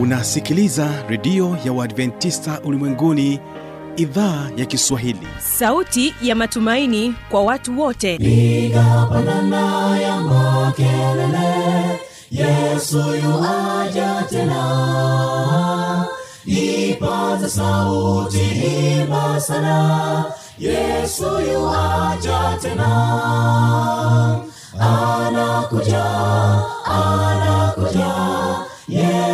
unasikiliza redio ya uadventista ulimwenguni idhaa ya kiswahili. Sauti ya matumaini kwa watu wote. Igapanana ya makelele yesu yuaja tena. Ipata sauti imba sana yesu yuaja tena. Anakuja anakuja yesu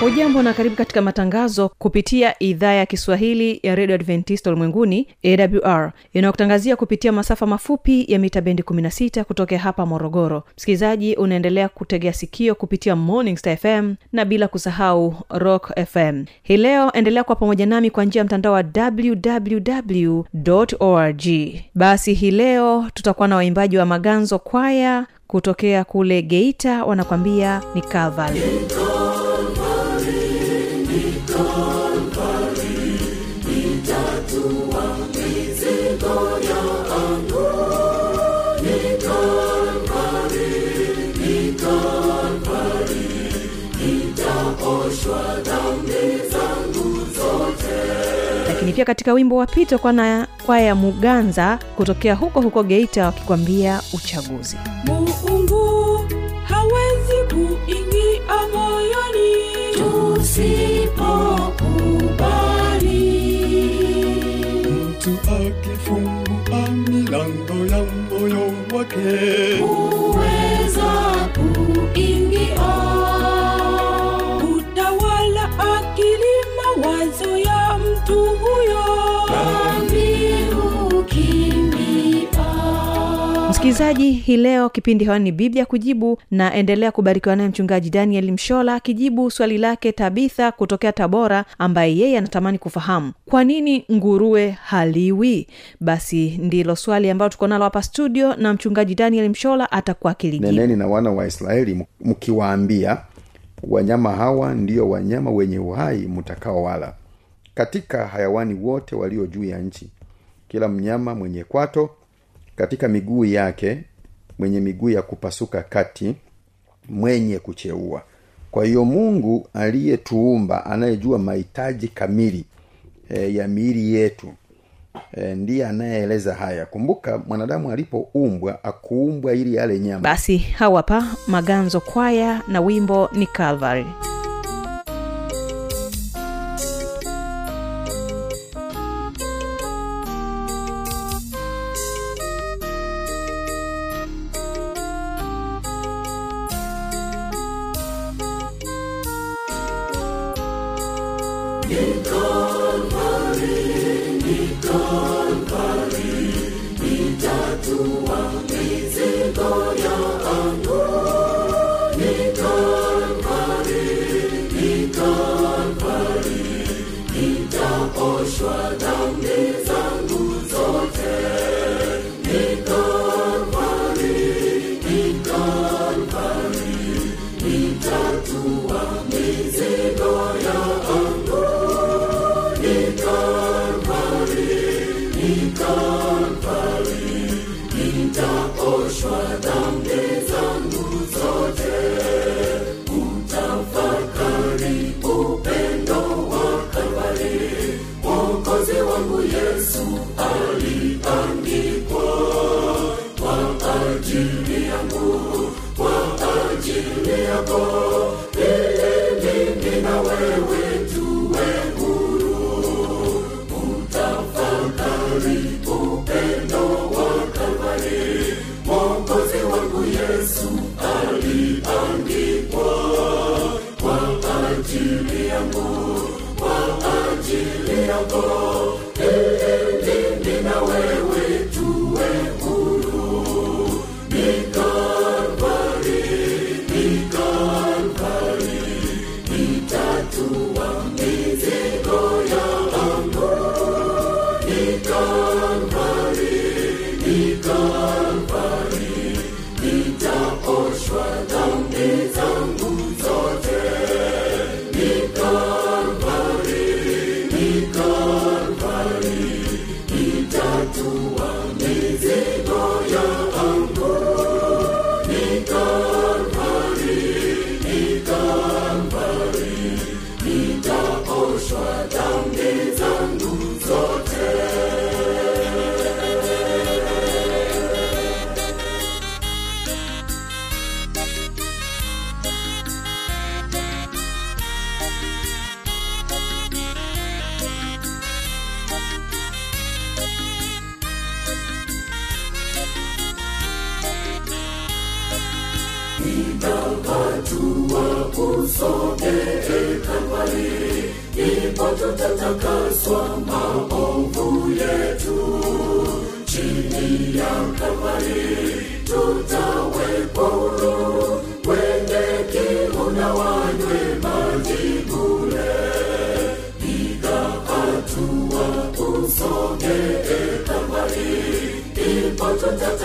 hujambo na karibu katika matangazo kupitia idhaa ya kiswahili ya redio adventista ulimwenguni awr inayokutangazia kupitia masafa mafupi ya mita bendi 16 kutokea hapa morogoro. Msikilizaji unaendelea kutegea sikio kupitia morning star fm na bila kusahau rock fm hii leo endelea kuwa pamoja nami kwa njia ya mtandao wa www org. Basi hii leo tutakuwa na waimbaji wa maganzo kwaya kutokea kule geita wanakwambia ni calvary lakini pia katika wimbo wa pito kwana kwaya ya muganza kutokea huko huko geita wakikwambia uchaguzi. Muungu hawezi kuingia tusipokubali mtu akifungua milango ya moyo wake. Kuweza msikilizaji hii leo kipindi hewani ni biblia kujibu na endelea kubarikiwa naye mchungaji daniel mshola akijibu swali lake tabitha kutokea tabora ambaye yeye anatamani kufahamu kwa nini nguruwe haliwi? Basi ndilo swali ambalo tuko nalo hapa studio na mchungaji daniel mshola atakuwa akilineneni na wana wa israeli mkiwaambia wanyama hawa ndiyo wanyama wenye uhai mtakaowala. Katika hayawani wote walio juu ya nchi kila mnyama mwenye kwato katika miguu yake mwenye miguu ya kupasuka kati mwenye kucheua. Kwa hiyo mungu aliyetuumba anayejua mahitaji kamili e, ya miili yetu e, ndiye anayeeleza haya. Kumbuka mwanadamu alipoumbwa akuumbwa ili ale nyama. Basi hawapa maganzo kwaya na wimbo ni calvary Nitatua mizigo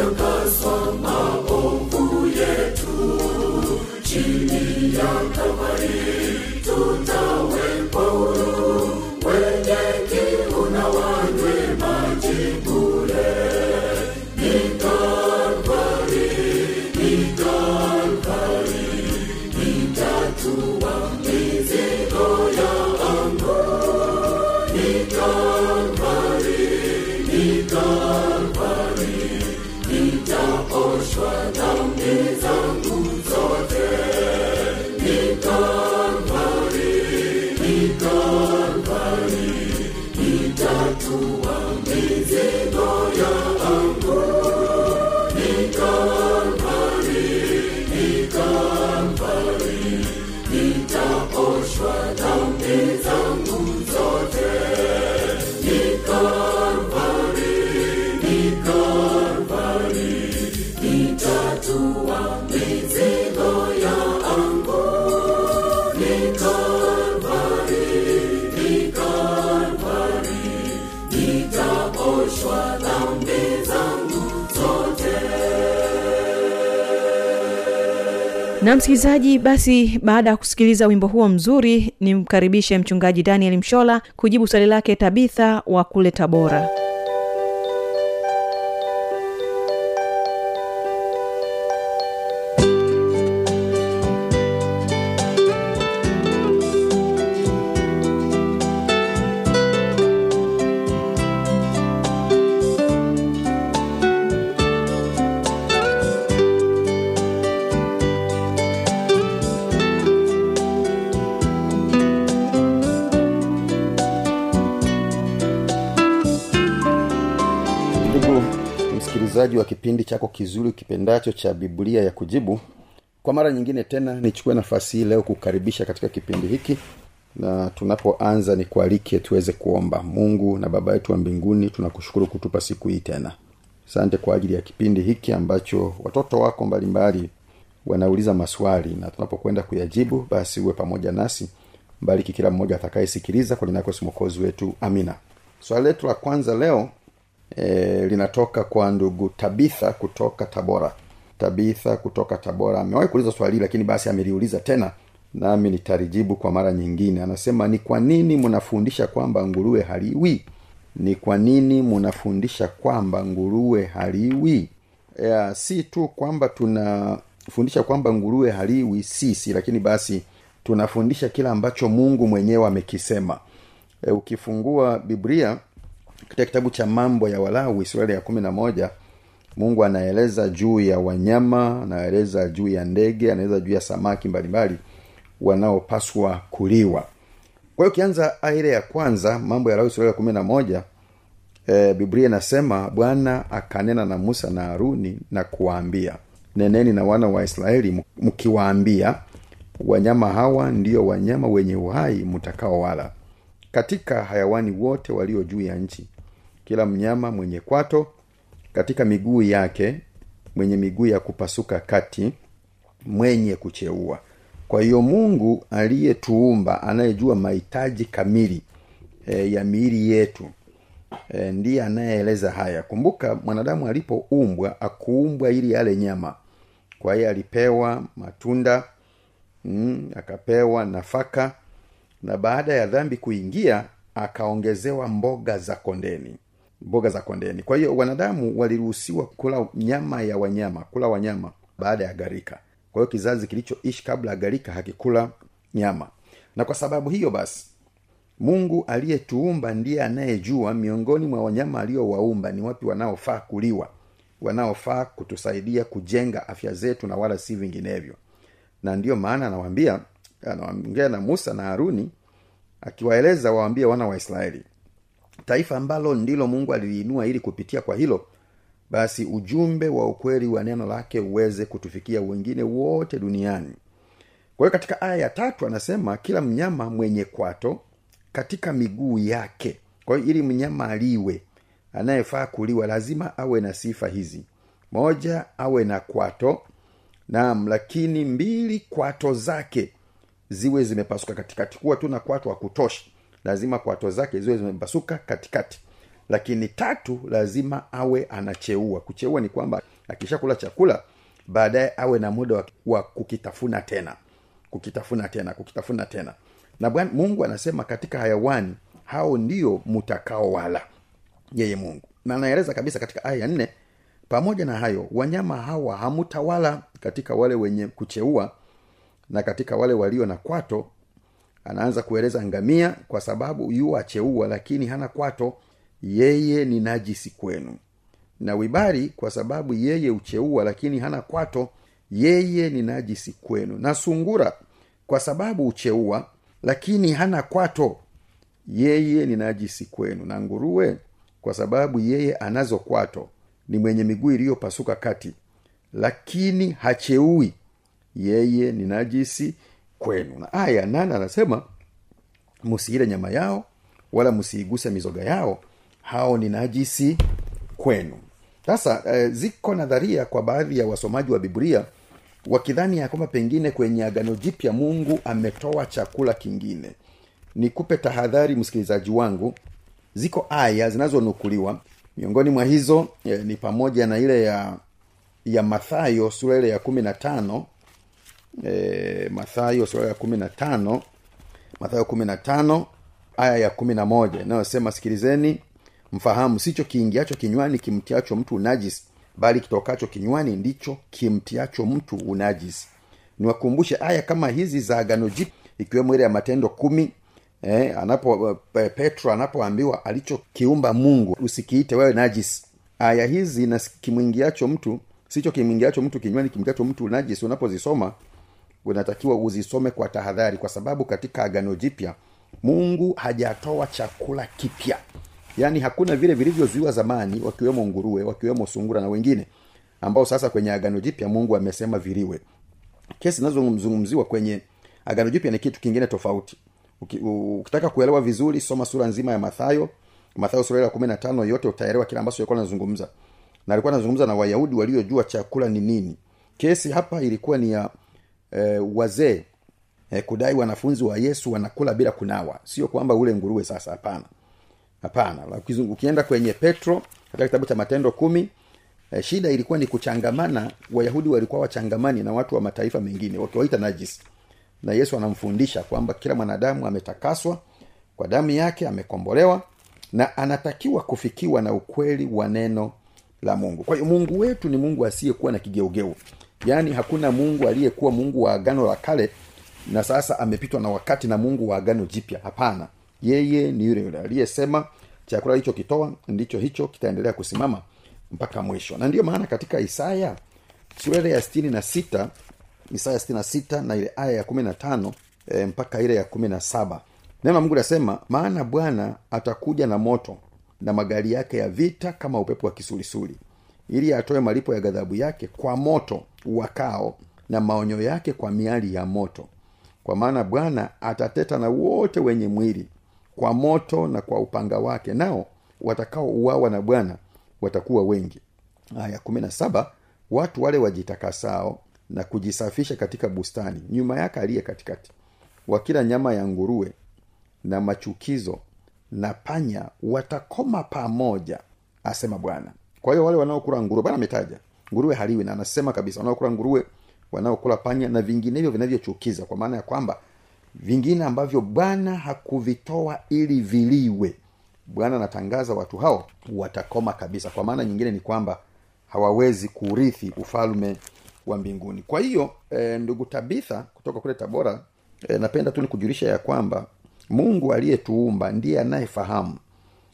seu transformar. Na msikilizaji basi baada ya kusikiliza wimbo huo mzuri nimkaribishe mchungaji daniel mshola kujibu swali lake tabitha wa kule tabora msikilizaji wa kipindi chako kizuri kipendacho cha biblia ya kujibu kwa mara nyingine tena nichukue nafasi hii leo kukaribisha katika kipindi hiki na tunapoanza nikualike tuweze kuomba. Mungu na baba yetu wa mbinguni tunakushukuru kutupa siku hii tena. Asante kwa ajili ya kipindi hiki ambacho watoto wako mbalimbali wanauliza maswali na tunapokwenda kuyajibu basi uwe pamoja nasi. Mbariki kila mmoja atakayesikiliza kwa linakosi simokozi wetu. Amina. Swali letu la kwanza leo e, linatoka kwa ndugu tabitha kutoka tabora. Tabitha kutoka tabora amewahi kuuliza swali lakini basi ameliuliza tena nami nitalijibu kwa mara nyingine. Anasema ni kwa nini mnafundisha kwamba nguruwe haliwi? Ni kwa nini mnafundisha kwamba nguruwe haliwi? Ya, si tu kwamba tunafundisha kwamba nguruwe haliwi sisi lakini basi tunafundisha kile ambacho mungu mwenyewe amekisema. E, ukifungua biblia katika kitabu cha mambo ya walawi sura ya kumi na moja mungu anaeleza juu ya wanyama anaeleza juu ya ndege anaeleza juu ya samaki mbalimbali wanaopaswa kuliwa. Kwa hiyo ukianza aya ya kwanza mambo ya lawi sura ya kumi na moja e, biblia inasema bwana akanena na musa na haruni na kuwaambia neneni na wana wa israeli mkiwaambia wanyama hawa ndiyo wanyama wenye uhai mtakaowala katika hayawani wote walio juu ya nchi. Kila mnyama mwenye kwato katika miguu yake mwenye miguu ya kupasuka kati mwenye kucheua. Kwa hiyo mungu aliyetuumba anayejua mahitaji kamili e, ya miili yetu e, ndiye anayeeleza haya. Kumbuka mwanadamu alipoumbwa akuumbwa ili yale nyama. Kwa hiyo alipewa matunda mm, akapewa nafaka na baada ya dhambi kuingia akaongezewa mboga za kondeni. Mboga za kondeni. Kwa hiyo wanadamu waliruhusiwa kula nyama ya wanyama kula wanyama baada ya garika kwa hiyo kizazi kilichoishi kabla ya garika hakikula nyama. Na kwa sababu hiyo basi mungu aliyetuumba ndiye anayejua miongoni mwa wanyama aliowaumba ni wapi wanaofaa kuliwa wanaofaa kutusaidia kujenga afya zetu na wala si vinginevyo. Na ndiyo maana anawaambia anaongea na musa na haruni akiwaeleza waambie wana wa israeli taifa ambalo ndilo mungu aliliinua ili kupitia kwa hilo basi ujumbe wa ukweli wa neno lake uweze kutufikia wengine wote duniani. Kwa hiyo katika aya ya tatu anasema kila mnyama mwenye kwato katika miguu yake. Kwa hiyo ili mnyama aliwe anayefaa kuliwa lazima awe na sifa hizi. Moja awe na kwato naam lakini mbili kwato zake ziwe zimepasuka katikati. Kuwa tu na kwato wa lazima kwato zake ziwe zimepasuka katikati. Lakini tatu lazima awe anacheua. Kucheua ni kwamba akishakula chakula baadaye awe na muda wa, wa kukitafuna tena. Kukitafuna tena kukitafuna tena. Na bwana mungu anasema katika hayawani hao ndio mtakao wala yeye mungu. Na anaeleza kabisa katika aya ya nne pamoja na hayo wanyama hawa hamutawala katika wale wenye kucheua na katika wale walio na kwato anaanza kueleza ngamia kwa sababu yu acheua lakini hana kwato yeye ni najisi kwenu. Na wibari kwa sababu yeye ucheua lakini hana kwato yeye ni najisi kwenu. Na sungura kwa sababu ucheua lakini hana kwato yeye ni najisi kwenu. Na nguruwe kwa sababu yeye anazo kwato ni mwenye miguu iliyopasuka kati lakini hacheui yeye ni najisi kwenu. Na aya nane anasema msiile nyama yao wala msiiguse mizoga yao hao ni najisi kwenu. Sasa e, ziko nadharia kwa baadhi ya wasomaji wa biblia wakidhani ya kwamba pengine kwenye agano jipya mungu ametoa chakula kingine. Nikupe tahadhari msikilizaji wangu ziko aya zinazonukuliwa. Miongoni mwa hizo e, ni pamoja na ile ya ya mathayo sura ile ya kumi na tano e, mathayo sura ya kumi na tano. Mathayo kumi na tano aya ya kumi na moja inayosema sikilizeni mfahamu sicho kiingiacho kinywani kimtiacho mtu unajisi bali kitokacho kinywani ndicho kimtiacho mtu unajisi niwakumbushe aya kama hizi za agano jip ikiwemo ile ya matendo kumi eh, anapo eh, petro anapoambiwa alichokiumba mungu usikiite wewe najisi aya hizi na kimwingiacho mtu sicho kimwingiacho mtu kinywani kimtiacho mtu unajisi unapozisoma unatakiwa uzisome kwa tahadhari kwa sababu katika agano jipya mungu hajatoa chakula kipya. Yaani hakuna vile vilivyozuiwa zamani wakiwemo nguruwe wakiwemo sungura na wengine ambao sasa kwenye agano jipya mungu amesema viliwe kesi zinazozungumziwa kwenye agano jipya ni kitu kingine tofauti. Ukitaka kuelewa vizuri soma sura nzima ya mathayo. Mathayo sura ya kumi na tano yote utaelewa kile ambacho alikuwa anazungumza. Na alikuwa anazungumza na wayahudi waliojua chakula ni nini. Kesi hapa ilikuwa ni ya eh, wazee e, kudai wanafunzi wa yesu wanakula bila kunawa. Sio kwamba ule nguruwe sasa hapana. Hapana. Ukienda kwenye petro katika kitabu cha matendo kumi e, shida ilikuwa ni kuchangamana. Wayahudi walikuwa wachangamani na watu wa mataifa mengine wakiwaita najis. Na yesu anamfundisha kwamba kila mwanadamu ametakaswa kwa damu yake amekombolewa na anatakiwa kufikiwa na ukweli wa neno la mungu. Kwa hiyo mungu wetu ni mungu asiyekuwa na kigeugeu yaani hakuna mungu aliyekuwa mungu wa agano la kale na sasa amepitwa na wakati na mungu wa agano jipya. Hapana. Yeye ni yule yule aliyesema chakula alichokitoa ndicho hicho kitaendelea kusimama mpaka mwisho. Na ndiyo maana katika isaya sura ya stini na sita isaya stini na sita na ile aya ya kumi na tano e, mpaka ile ya kumi na saba. Neno mungu linasema maana bwana atakuja na moto na magari yake ya vita kama upepo wa kisulisuli ili atoe malipo ya ghadhabu yake kwa moto wakao na maonyo yake kwa miali ya moto. Kwa maana bwana atateta na wote wenye mwili kwa moto na kwa upanga wake nao watakaouawa na bwana watakuwa wengi. Aya kuminasaba watu wale wajitakasao na kujisafisha katika bustani nyuma yake aliye katikati wakila nyama ya nguruwe na machukizo na panya watakoma pamoja asema bwana kwa hiyo wale wanaokula nguruwe bwana ametaja. Nguruwe haliwi na anasema kabisa wanaokula nguruwe wanaokula panya na vinginevyo vinavyochukiza kwa maana ya kwamba vingine ambavyo bwana hakuvitoa ili viliwe bwana anatangaza watu hao watakoma kabisa. Kwa maana nyingine ni kwamba hawawezi kurithi ufalme wa mbinguni. Kwa hiyo e, ndugu tabitha kutoka kule tabora e, napenda tu nikujulisha ya kwamba mungu aliyetuumba ndiye anayefahamu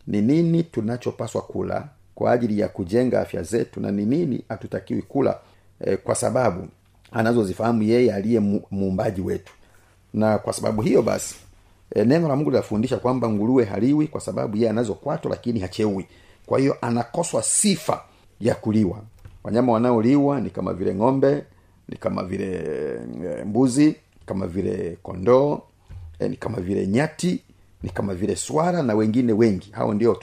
ni nini tunachopaswa kula kwa ajili ya kujenga afya zetu na ni nini hatutakiwi kula e, kwa sababu anazozifahamu yeye aliye muumbaji wetu. Na kwa sababu hiyo basi e, neno la mungu linafundisha kwamba nguruwe haliwi kwa sababu yeye anazo kwato lakini hacheui kwa hiyo anakoswa sifa ya kuliwa. Wanyama wanaoliwa ni kama vile ng'ombe ni kama vile e, mbuzi kama vile kondoo e, ni kama vile nyati ni kama vile swara na wengine wengi. Hao ndio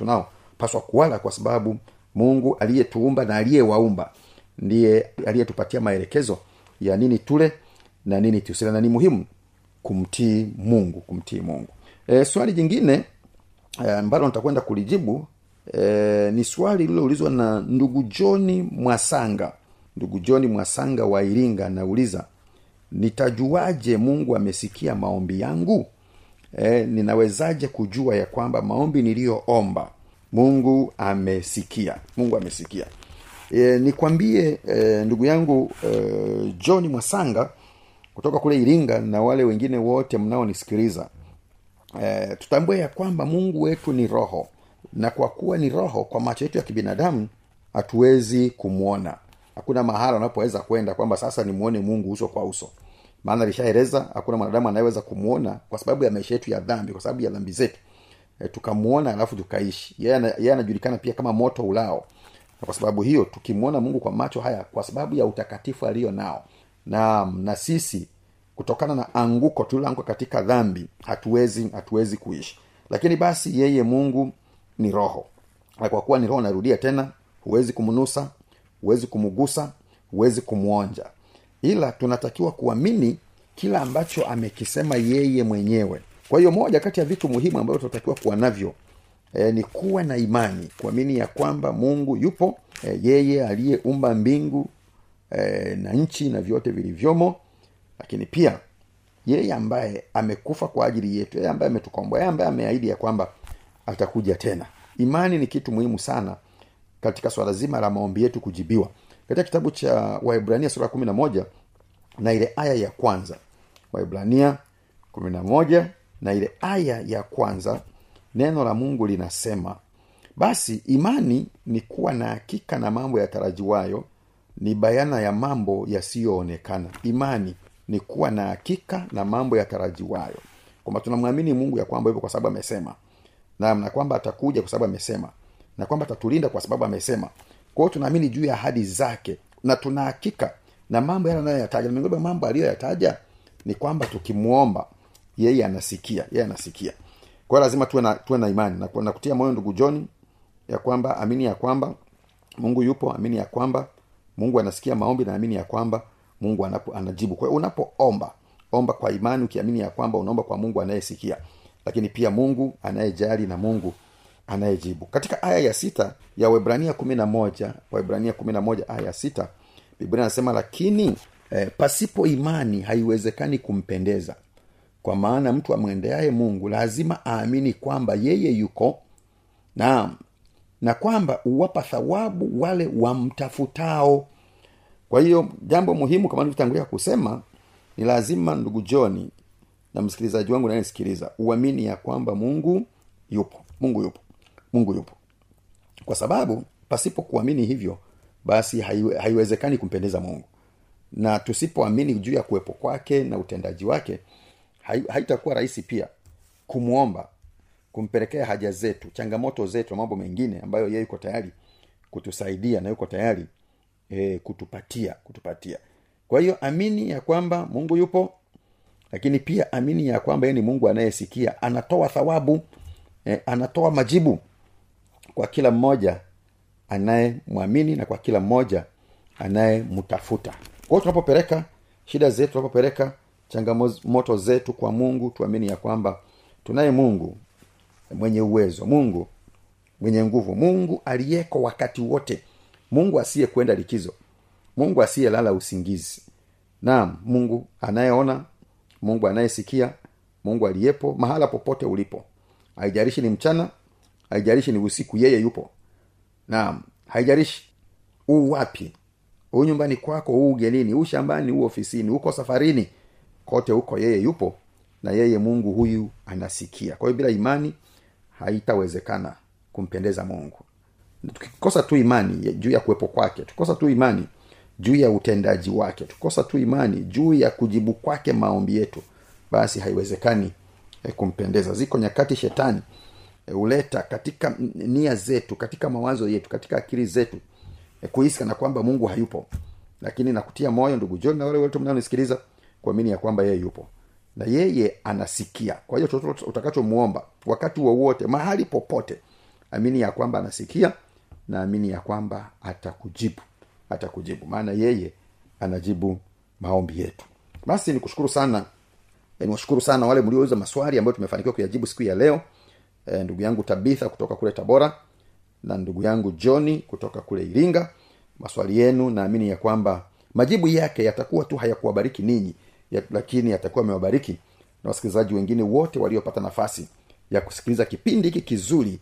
tunaopaswa kuwala kwa sababu mungu aliyetuumba na aliyewaumba ndiye aliyetupatia maelekezo ya nini tule na nini tusile na ni muhimu kumtii mungu kumtii mungu. E, swali jingine e, nitakwenda kulijibu e, ni swali lililoulizwa na ndugu joni mwasanga. Ndugu joni mwasanga wa iringa anauliza nitajuaje mungu amesikia maombi yangu? E, ninawezaje kujua ya kwamba maombi niliyoomba mungu amesikia. Mungu amesikia. E, nikwambie e, ndugu yangu e, john mwasanga kutoka kule iringa na wale wengine wote mnaonisikiliza e, tutambue ya kwamba mungu wetu ni roho. Na kwa kuwa ni roho kwa macho yetu ya kibinadamu hatuwezi kumwona hakuna mahala unapoweza kwenda kwamba sasa nimwone mungu uso kwa uso. Maana alishaeleza hakuna mwanadamu anayeweza kumwona kwa sababu ya maisha yetu ya dhambi kwa sababu ya dhambi zetu e, tukamwona alafu tukaishi. Yeye anajulikana pia kama moto ulao. Na kwa sababu hiyo tukimwona mungu kwa macho haya kwa sababu ya utakatifu aliyo nao na na sisi kutokana na anguko tuliloanguka katika dhambi hatuwezi hatuwezi kuishi. Lakini basi yeye mungu ni roho. Na kwa kuwa ni roho narudia tena huwezi kumnusa huwezi kumgusa huwezi kumwonja ila tunatakiwa kuamini kila ambacho amekisema yeye mwenyewe kwa hiyo moja kati ya vitu muhimu ambavyo tunatakiwa kuwa navyo e, ni kuwa na imani kuamini ya kwamba mungu yupo e, yeye aliyeumba mbingu e, na nchi na vyote vilivyomo. Lakini pia yeye ambaye amekufa kwa ajili yetu yeye ambaye ametukomboa yeye ambaye ameahidi ya kwamba atakuja tena. Imani ni kitu muhimu sana katika swala zima la maombi yetu kujibiwa. Katika kitabu cha waibrania sura kumi na moja na ile aya ya kwanza. Waibrania kumi na moja na ile aya ya kwanza neno la mungu linasema basi imani ni kuwa na hakika na mambo yatarajiwayo ni bayana ya mambo yasiyoonekana. Imani ni kuwa na hakika na mambo yatarajiwayo. Kwamba tunamwamini mungu ya kwamba hivyo kwa sababu amesema na, na kwamba atakuja kwa sababu amesema na kwamba atatulinda kwa sababu amesema. Kwa tunaamini juu ya ahadi zake na tuna na mambo yale anayoyataja na miongoni mambo aliyoyataja ni kwamba tukimwomba yeye anasikia yeye anasikia. Kwa lazima tuwe na, tuwe na imani na, moyo ndugu john ya kwamba amini ya kwamba mungu yupo amini ya kwamba mungu anasikia maombi na amini ya kwamba mungu anapo, anajibu. Kwa unapoomba omba kwa imani ukiamini ya kwamba unaomba kwa mungu anayesikia. Lakini pia mungu anayejali na mungu anayejibu. Katika aya ya sita ya webrania kumi na moja webrania kumi na moja aya ya sita biblia anasema lakini eh, pasipo imani haiwezekani kumpendeza kwa maana mtu amwendeaye mungu lazima aamini kwamba yeye yuko naam na kwamba huwapa thawabu wale wamtafutao. Kwa hiyo jambo muhimu kama nilivyotangulia kusema ni lazima ndugu joni na msikilizaji wangu nayesikiliza uamini ya kwamba mungu yupo mungu yupo mungu yupo. Kwa sababu pasipo kuamini hivyo basi haiwe, haiwezekani kumpendeza mungu. Na tusipoamini juu ya kuwepo kwake na utendaji wake haitakuwa rahisi pia kumwomba kumpelekea haja zetu changamoto zetu na mambo mengine ambayo yeye yuko tayari kutusaidia na yuko tayari e, kutupatia kutupatia. Kwa hiyo amini ya kwamba mungu yupo lakini pia amini ya kwamba ni mungu anayesikia anatoa thawabu e, anatoa majibu kwa kila mmoja anayemwamini na kwa kila mmoja anayemtafuta. Kwao tunapopeleka shida zetu tunapopeleka changamoto zetu kwa mungu tuamini ya kwamba tunaye mungu mwenye uwezo mungu mwenye nguvu mungu aliyeko wakati wote mungu asiyekwenda likizo mungu asiyelala usingizi. Naam mungu anayeona mungu anayesikia mungu aliyepo mahala popote ulipo. Haijarishi ni mchana haijarishi ni usiku yeye yupo. Naam haijarishi uu wapi huu nyumbani kwako huu ugenini huu shambani huu ofisini huko safarini kote huko yeye yupo na yeye mungu huyu anasikia. Kwa hiyo bila imani haitawezekana kumpendeza mungu. Tukikosa tu imani juu ya kuwepo kwake tukikosa tu imani juu ya utendaji wake tukikosa tu imani juu ya kujibu kwake maombi yetu basi haiwezekani eh, kumpendeza. Ziko nyakati shetani eh, huleta katika nia zetu katika mawazo yetu katika akili zetu eh, kuhisi kana kwamba mungu hayupo. Lakini nakutia moyo ndugu john na wale wote mnaonisikiliza kuamini ya kwamba yeye yupo. Na yeye anasikia. Kwa hiyo chochote utakachomwomba wakati wowote mahali popote amini ya kwamba anasikia na amini ya kwamba atakujibu. Atakujibu. Maana yeye anajibu maombi yetu. Basi nikushukuru sana. E, niwashukuru sana wale mliouza maswali ambayo tumefanikiwa kuyajibu siku ya leo. E, ndugu yangu tabitha kutoka kule tabora na ndugu yangu johni kutoka kule iringa. Maswali yenu naamini ya kwamba majibu yake yatakuwa tu hayakuwabariki ninyi ya, lakini yatakuwa amewabariki na wasikilizaji wengine wote waliopata nafasi ya kusikiliza kipindi hiki kizuri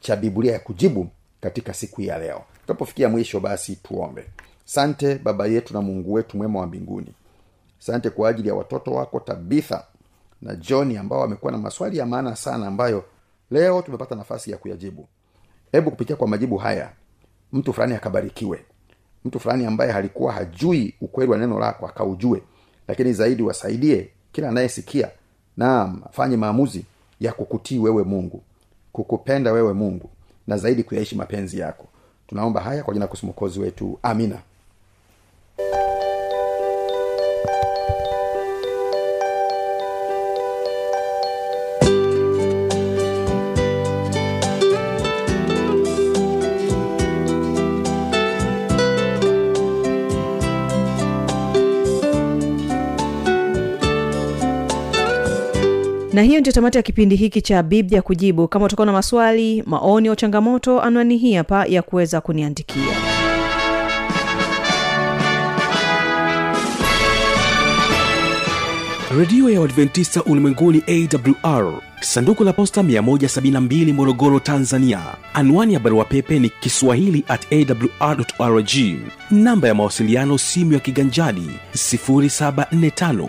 cha biblia ya kujibu katika siku ya leo. Tunapofikia mwisho basi tuombe. Sante baba yetu na mungu wetu mwema wa mbinguni. Sante kwa ajili ya watoto wako tabitha na johni ambao wamekuwa na maswali ya maana sana ambayo leo tumepata nafasi ya kuyajibu. Hebu kupitia kwa majibu haya mtu fulani akabarikiwe. Mtu fulani ambaye halikuwa hajui ukweli wa neno lako akaujue lakini zaidi wasaidie kila anayesikia naam afanye maamuzi ya kukutii wewe mungu kukupenda wewe mungu na zaidi kuyaishi mapenzi yako. Tunaomba haya kwa jina ya Yesu wetu. Amina na hiyo ndio tamati ya kipindi hiki cha biblia kujibu. Kama utakuwa na maswali maoni au changamoto anwani hii hapa ya kuweza kuniandikia. Redio ya uadventista ulimwenguni awr sanduku la posta 172 morogoro tanzania. Anwani ya barua pepe ni kiswahili at awrrg namba ya mawasiliano simu ya kiganjadi 745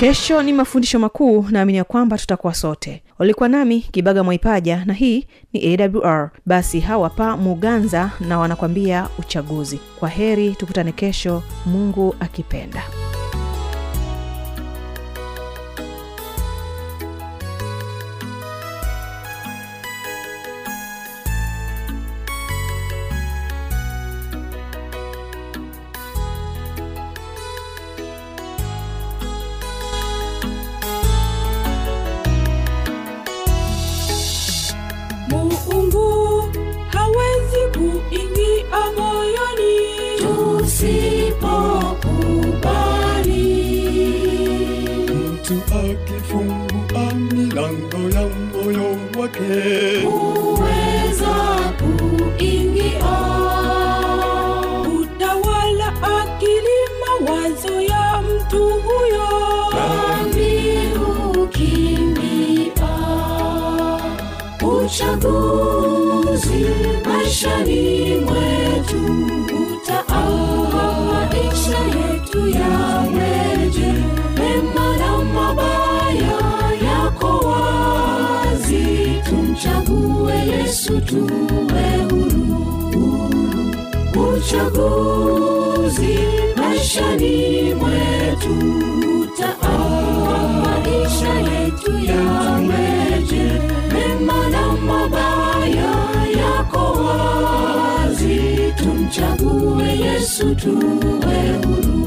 kesho ni mafundisho makuu naamini ya kwamba tutakuwa sote. Walikuwa nami kibaga mwaipaja na hii ni awr basi hawa pa muganza na wanakwambia uchaguzi. Kwa heri tukutane kesho. Mungu akipenda tuwe huru uchaguzi maishani mwetu. Utaamua maisha yetu yaweje mema na mabaya yako wazi. Tumchague yesu tuwe huru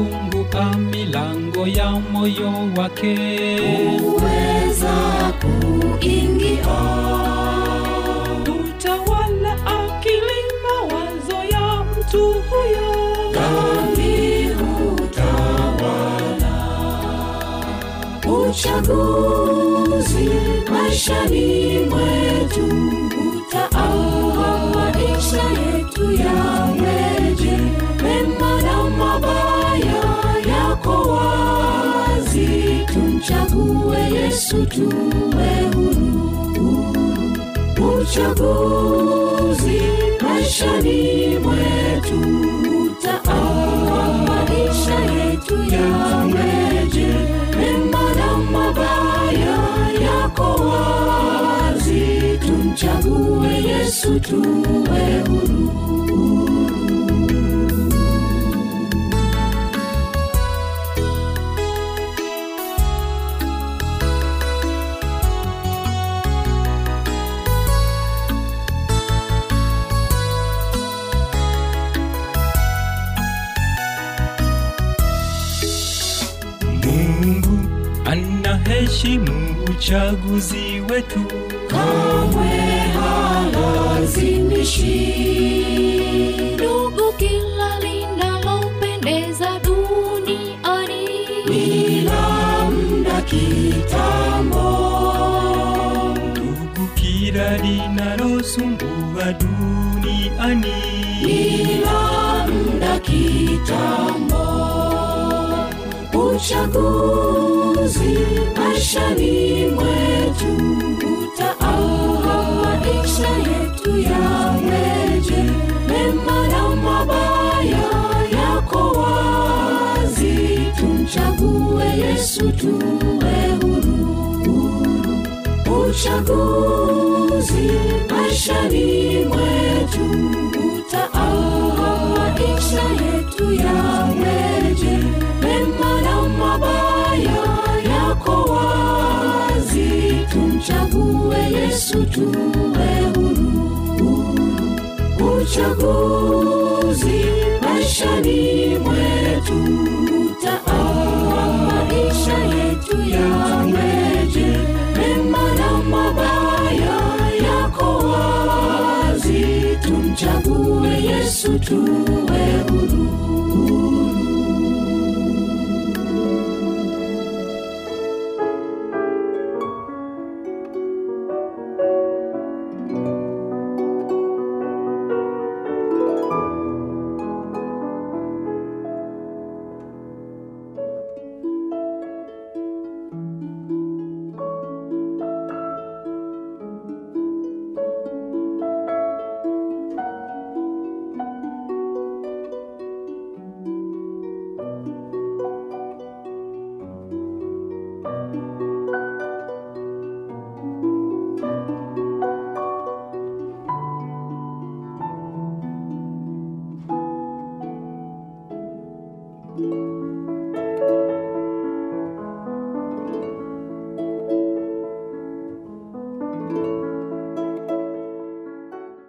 akifungua milango ya moyo wake. Uweza kuingia. Utawala akili mawazo ya mtu huyo. Dhambi hutawala. Uchaguzi maishani mwetu utaamua yetu yaweje tumchague yesu tuwe huru. Uchaguzi maishani mwetu utaamua maisha yetu yaweje mema na mabaya yako wazi. Tumchague yesu tuwe huru uchaguzi wetu. Kamwe halazimishi ndugu kila linalopendeza duniani. Ni la muda kitambo. Ndugu kila linalosumbua duniani. Ni la uchaguzi maishani mwetu utaamua maisha yetu yaweje mema na mabaya yako wazi tumchague yesu tuwe huru. Uchaguzi maishani mwetu uchaguzi maishani mwetu utaamua maisha yetu yaweje. Mema na mabaya yako wazi. Tumchague yesu tuwe huru